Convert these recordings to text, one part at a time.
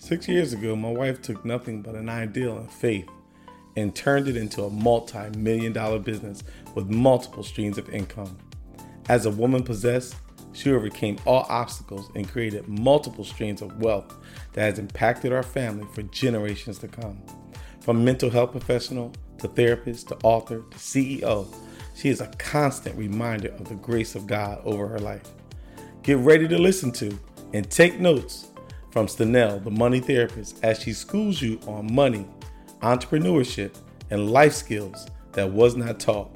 Six years ago, my wife took nothing but an ideal and faith and turned it into a multi million dollar business with multiple streams of income. As a woman possessed, she overcame all obstacles and created multiple streams of wealth that has impacted our family for generations to come. From mental health professional to therapist to author to CEO, she is a constant reminder of the grace of God over her life. Get ready to listen to and take notes from Stanell, the money therapist, as she schools you on money, entrepreneurship, and life skills that was not taught.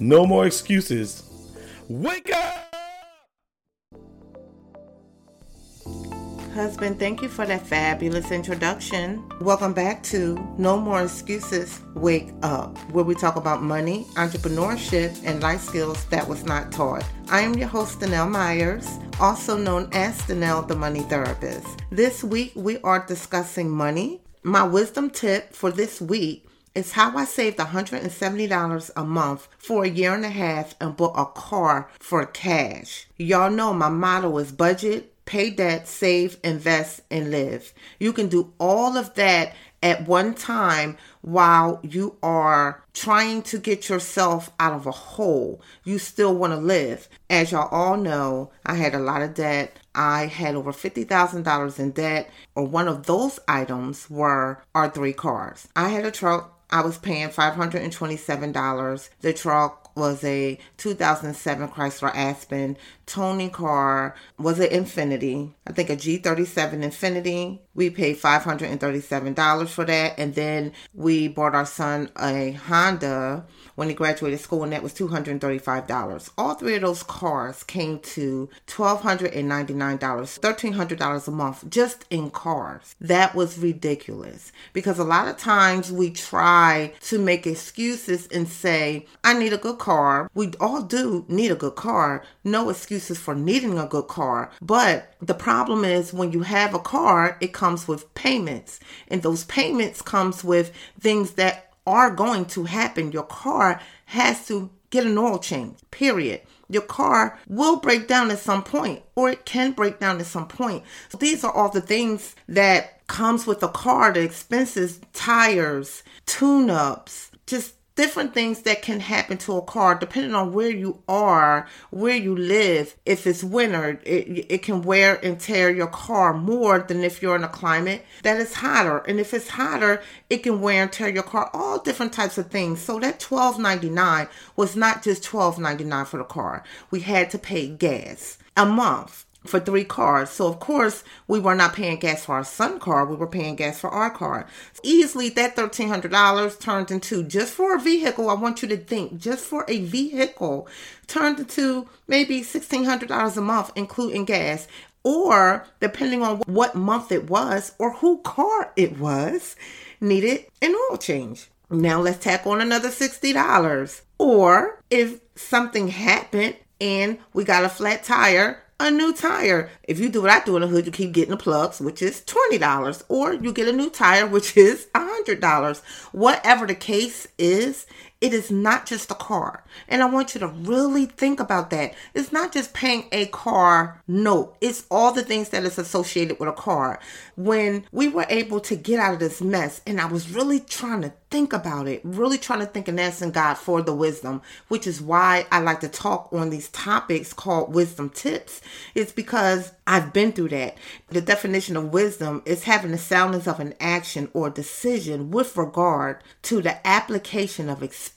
No more excuses. Wake up! Husband, thank you for that fabulous introduction. Welcome back to No More Excuses Wake Up, where we talk about money, entrepreneurship, and life skills that was not taught. I am your host, Stanell Myers, also known as Stanell the Money Therapist. This week we are discussing money. My wisdom tip for this week is how I saved $170 a month for a year and a half and bought a car for cash. Y'all know my motto is budget, pay debt, save, invest, and live. You can do all of that at one time while you are trying to get yourself out of a hole. You still want to live. As y'all all know, I had a lot of debt. I had over $50,000 in debt, or one of those items were our three cars. I had a truck. I was paying $527. The truck was a 2007 Chrysler Aspen. Tony car was an Infiniti, I think a G37 Infiniti. We paid $537 for that. And then we bought our son a Honda when he graduated school, and that was $235. All three of those cars came to $1,299, $1,300 a month just in cars. That was ridiculous because a lot of times we try to make excuses and say, I need a good car. We all do need a good car. No excuses for needing a good car. But the problem is when you have a car, it comes with payments. And those payments comes with things that are going to happen. Your car has to get an oil change, period. Your car will break down at some point, or it can break down at some point. So these are all the things that comes with a car, the expenses, tires, tune-ups, just different things that can happen to a car depending on where you are, where you live. If it's winter, it, it can wear and tear your car more than if you're in a climate that is hotter. And if it's hotter, it can wear and tear your car, all different types of things. So that $12.99 was not just $12.99 for the car. We had to pay gas a month for three cars. So of course we were not paying gas for our son car, we were paying gas for our car. Easily that thirteen hundred dollars turned into just for a vehicle, I want you to think, just for a vehicle turned into maybe sixteen hundred dollars a month, including gas. Or depending on what month it was or who car it was, needed an oil change. Now let's tack on another $60. Or if something happened and we got a flat tire, a new tire. If you do what I do in the hood, you keep getting the plugs, which is $20, or you get a new tire, which is $100. Whatever the case is, it is not just a car. And I want you to really think about that. It's not just paying a car note, it's all the things that is associated with a car. When we were able to get out of this mess, and I was really trying to think about it, really trying to think and asking God for the wisdom, which is why I like to talk on these topics called wisdom tips. It's because I've been through that. The definition of wisdom is having the soundness of an action or decision with regard to the application of experience,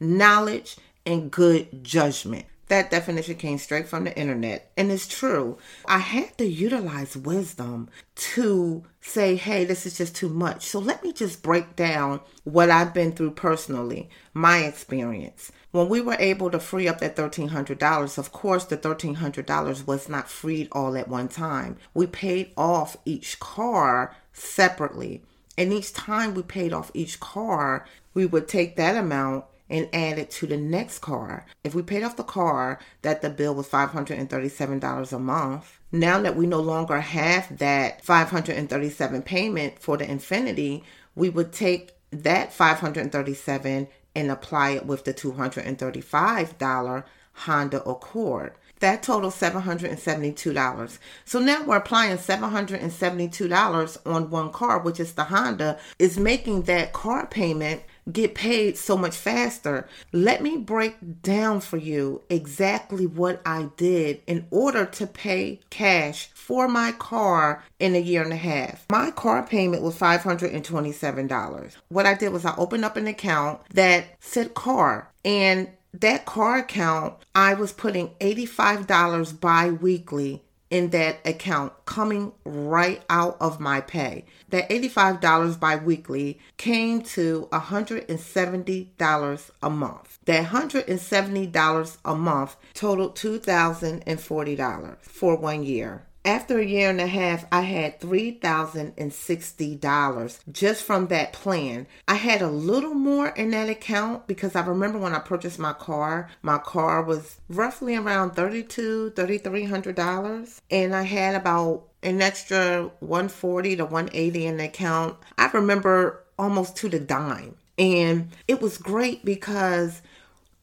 knowledge, and good judgment. That definition came straight from the internet. And it's true. I had to utilize wisdom to say, hey, this is just too much. So let me just break down what I've been through personally, my experience. When we were able to free up that $1,300, of course, the $1,300 was not freed all at one time. We paid off each car separately. And each time we paid off each car, we would take that amount and add it to the next car. If we paid off the car, that the bill was $537 a month. Now that we no longer have that 537 payment for the Infiniti, we would take that 537 and apply it with the $235 Honda Accord. That totals $772. So now we're applying $772 on one car, which is the Honda, is making that car payment get paid so much faster. Let me break down for you exactly what I did in order to pay cash for my car in a year and a half. My car payment was $527. What I did was I opened up an account that said car and that car account, I was putting $85 bi weekly in that account coming right out of my pay. That $85 bi weekly came to $170 a month. That $170 a month totaled $2,040 for one year. After a year and a half, I had $3,060 just from that plan. I had a little more in that account because I remember when I purchased my car, my car was roughly around $3,200, $3,300. And I had about an extra 140 to 180 in the account. I remember almost to the dime. And it was great because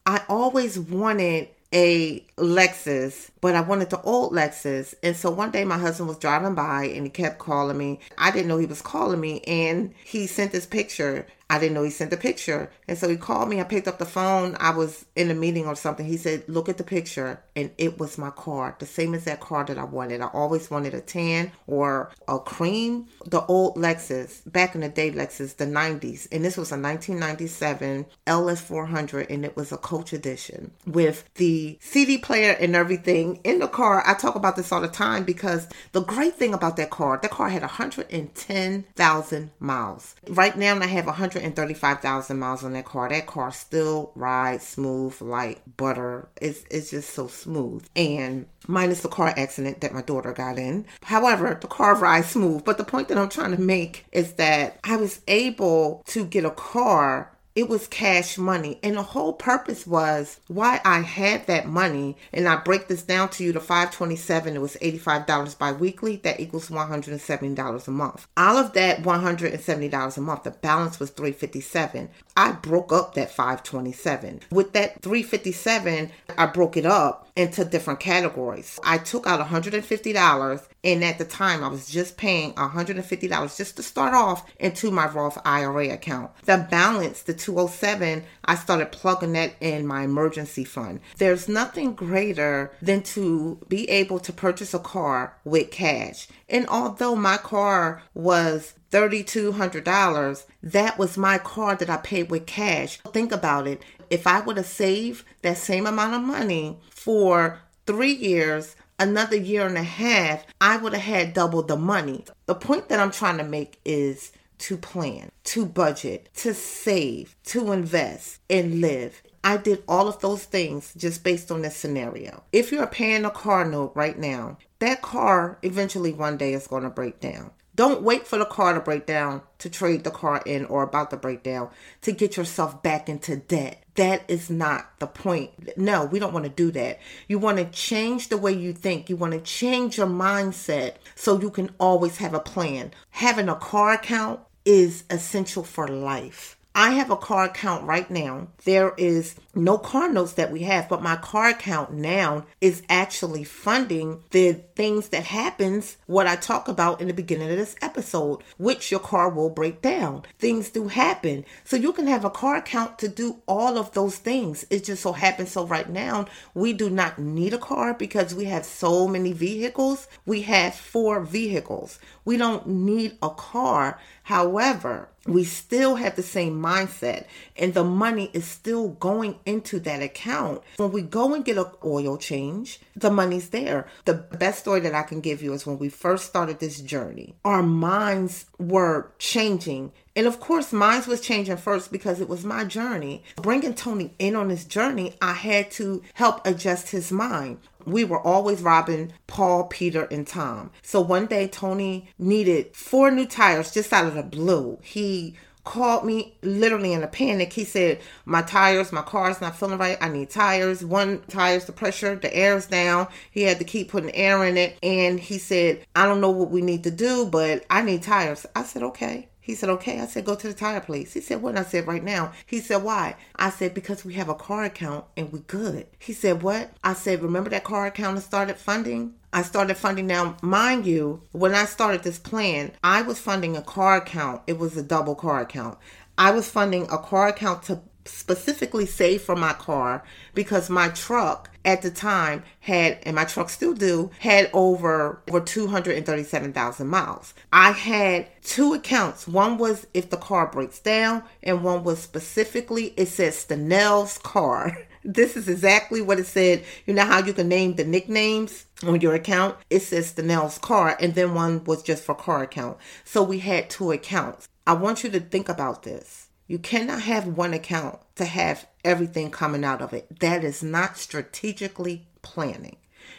I always wanted a Lexus, but I wanted the old Lexus. And so one day my husband was driving by and he kept calling me. I didn't know he was calling me and he sent this picture I didn't know he sent the picture. And so he called me. I picked up the phone. I was in a meeting or something. He said, Look at the picture. And it was my car, the same as that car that I wanted. I always wanted a tan or a cream. The old Lexus, back in the day, Lexus, the 90s. And this was a 1997 LS400, and it was a coach edition with the CD player and everything in the car. I talk about this all the time because the great thing about that car, that car had 110,000 miles. Right now, I have 135,000 miles on that car. That car still rides smooth like butter. It's, it's just so smooth. And minus the car accident that my daughter got in. However, the car rides smooth. But the point that I'm trying to make is that I was able to get a car it was cash money. And the whole purpose was why I had that money. And I break this down to you the 527, it was $85 bi-weekly. That equals $170 a month. All of that $170 a month, the balance was 357. I broke up that 527. With that 357, I broke it up into different categories. I took out $150 and at the time I was just paying $150 just to start off into my Roth IRA account. The balance, the 207, I started plugging that in my emergency fund. There's nothing greater than to be able to purchase a car with cash. And although my car was $3,200, that was my car that I paid with cash. Think about it. If I would have saved that same amount of money for three years, another year and a half, I would have had double the money. The point that I'm trying to make is to plan, to budget, to save, to invest, and live. I did all of those things just based on this scenario. If you're paying a car note right now, that car eventually one day is going to break down. Don't wait for the car to break down to trade the car in or about to break down to get yourself back into debt. That is not the point. No, we don't want to do that. You want to change the way you think. You want to change your mindset so you can always have a plan. Having a car account is essential for life. I have a car account right now. There is no car notes that we have, but my car account now is actually funding the things that happens what I talk about in the beginning of this episode, which your car will break down. Things do happen. So you can have a car account to do all of those things. It just so happens so right now we do not need a car because we have so many vehicles. We have four vehicles. We don't need a car. However, we still have the same mindset and the money is still going into that account. When we go and get an oil change, the money's there. The best story that I can give you is when we first started this journey, our minds were changing and of course, mine was changing first because it was my journey. Bringing Tony in on this journey, I had to help adjust his mind. We were always robbing Paul, Peter, and Tom. So one day, Tony needed four new tires just out of the blue. He called me literally in a panic. He said, My tires, my car's not feeling right. I need tires. One tire's the pressure, the air's down. He had to keep putting air in it. And he said, I don't know what we need to do, but I need tires. I said, Okay. He said, okay. I said, go to the tire place. He said, what? I said, right now. He said, why? I said, because we have a car account and we're good. He said, what? I said, remember that car account I started funding? I started funding now, mind you, when I started this plan, I was funding a car account. It was a double car account. I was funding a car account to specifically save for my car because my truck at the time had and my truck still do had over over 237,000 miles. I had two accounts. One was if the car breaks down and one was specifically it says Stanell's car. This is exactly what it said. You know how you can name the nicknames on your account? It says Stanell's car and then one was just for car account. So we had two accounts. I want you to think about this you cannot have one account to have everything coming out of it. That is not strategically planning.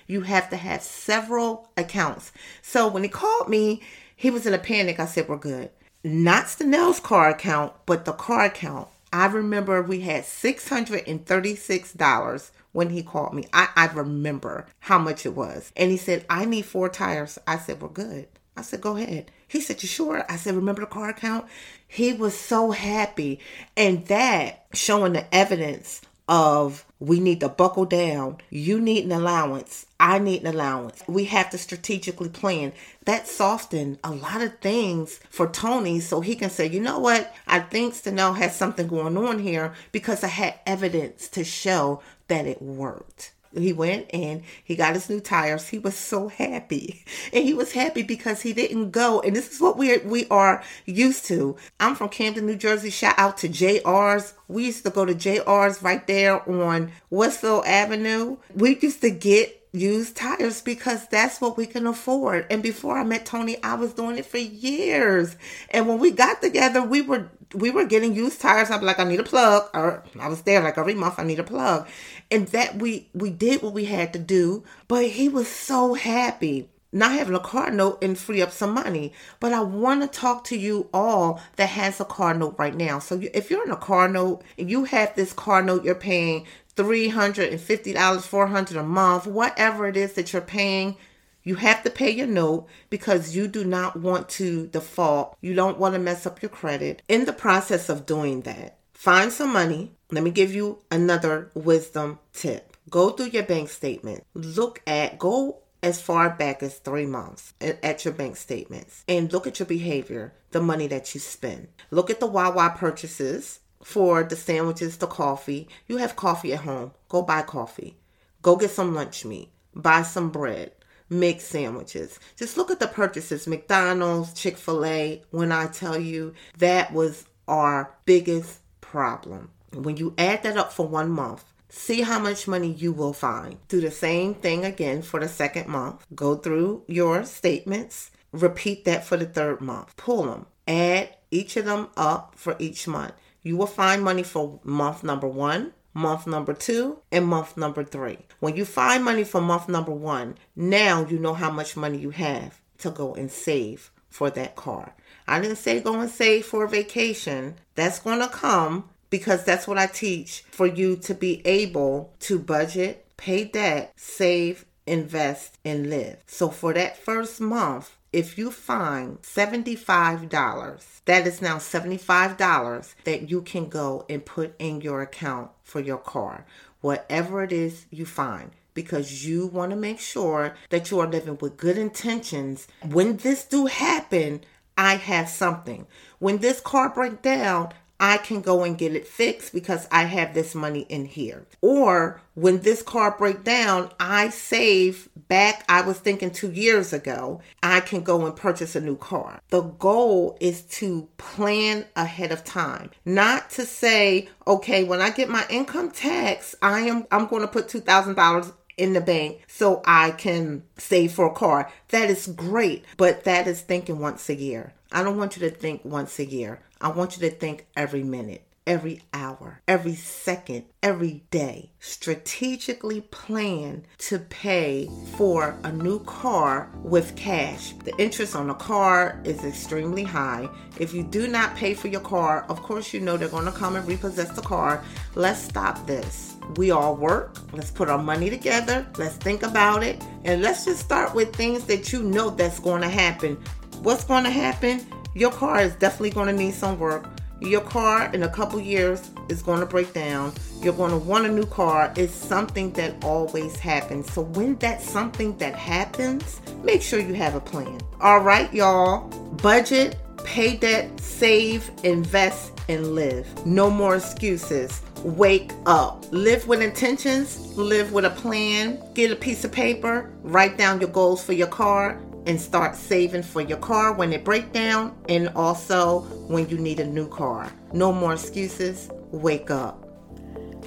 You have to have several accounts. So when he called me, he was in a panic. I said, We're good. Not Stanell's car account, but the car account. I remember we had $636 when he called me. I, I remember how much it was. And he said, I need four tires. I said, We're good. I said, Go ahead. He said, You sure? I said, Remember the car account? He was so happy. And that showing the evidence of we need to buckle down. You need an allowance. I need an allowance. We have to strategically plan. That softened a lot of things for Tony so he can say, you know what? I think Stanell has something going on here because I had evidence to show that it worked he went and he got his new tires. He was so happy. And he was happy because he didn't go. And this is what we are, we are used to. I'm from Camden, New Jersey. Shout out to JR's. We used to go to JR's right there on Westville Avenue. We used to get used tires because that's what we can afford. And before I met Tony, I was doing it for years. And when we got together, we were we were getting used tires. I'm like, I need a plug. Or I was there like every month, I need a plug. And that we we did what we had to do. But he was so happy not having a car note and free up some money. But I want to talk to you all that has a car note right now. So if you're in a car note and you have this car note you're paying $350, $400 a month, whatever it is that you're paying, you have to pay your note because you do not want to default. You don't want to mess up your credit. In the process of doing that, find some money. Let me give you another wisdom tip. Go through your bank statement. Look at, go as far back as three months at your bank statements and look at your behavior, the money that you spend. Look at the Wawa purchases for the sandwiches, the coffee. You have coffee at home. Go buy coffee. Go get some lunch meat. Buy some bread. Make sandwiches. Just look at the purchases McDonald's, Chick fil A. When I tell you that was our biggest problem. When you add that up for one month, see how much money you will find. Do the same thing again for the second month. Go through your statements. Repeat that for the third month. Pull them. Add each of them up for each month. You will find money for month number one, month number two, and month number three. When you find money for month number one, now you know how much money you have to go and save for that car. I didn't say go and save for a vacation. That's going to come because that's what I teach for you to be able to budget, pay debt, save, invest, and live. So for that first month, if you find $75, that is now $75 that you can go and put in your account for your car, whatever it is you find. Because you want to make sure that you are living with good intentions. When this do happen, I have something. When this car break down, I can go and get it fixed because I have this money in here. Or when this car break down, I save back, I was thinking two years ago, I can go and purchase a new car. The goal is to plan ahead of time, not to say, okay, when I get my income tax, I am, I'm going to put $2,000 in the bank so I can save for a car. That is great, but that is thinking once a year. I don't want you to think once a year. I want you to think every minute, every hour, every second, every day. Strategically plan to pay for a new car with cash. The interest on a car is extremely high. If you do not pay for your car, of course, you know they're going to come and repossess the car. Let's stop this. We all work. Let's put our money together. Let's think about it. And let's just start with things that you know that's going to happen. What's going to happen? your car is definitely going to need some work. Your car in a couple years is going to break down. You're going to want a new car. It's something that always happens. So when that something that happens, make sure you have a plan. All right, y'all. Budget, pay debt, save, invest, and live. No more excuses. Wake up. Live with intentions, live with a plan. Get a piece of paper, write down your goals for your car, and start saving for your car when it breaks down and also when you need a new car. No more excuses. Wake up.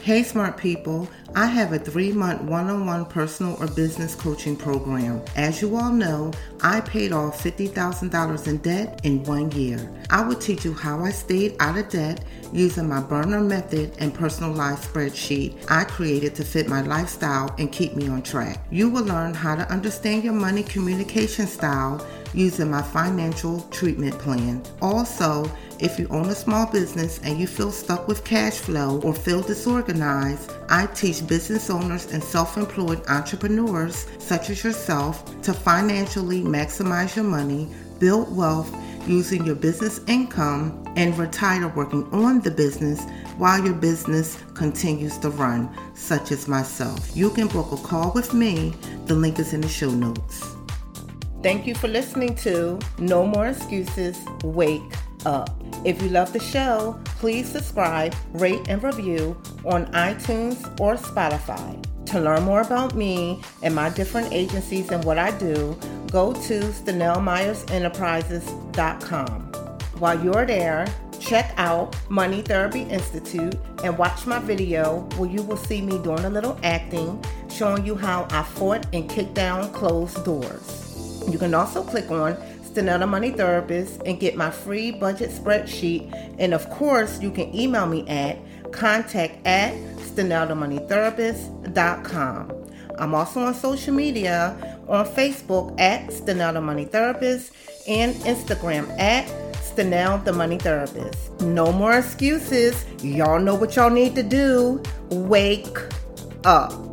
Hey, smart people. I have a three month one on one personal or business coaching program. As you all know, I paid off $50,000 in debt in one year. I will teach you how I stayed out of debt using my burner method and personalized spreadsheet I created to fit my lifestyle and keep me on track. You will learn how to understand your money communication style using my financial treatment plan. Also, if you own a small business and you feel stuck with cash flow or feel disorganized, I teach business owners and self employed entrepreneurs, such as yourself, to financially maximize your money, build wealth using your business income, and retire working on the business while your business continues to run, such as myself. You can book a call with me. The link is in the show notes. Thank you for listening to No More Excuses Wake Up. If you love the show, please subscribe, rate, and review on iTunes or Spotify. To learn more about me and my different agencies and what I do, go to StanelMyersEnterprises.com. While you're there, check out Money Therapy Institute and watch my video where you will see me doing a little acting, showing you how I fought and kicked down closed doors. You can also click on Stanella Money Therapist and get my free budget spreadsheet. And of course, you can email me at contact at StaneldaMoneyTherapist.com. I'm also on social media on Facebook at Stanella Money Therapist and Instagram at Stanell the Money Therapist. No more excuses. Y'all know what y'all need to do. Wake up.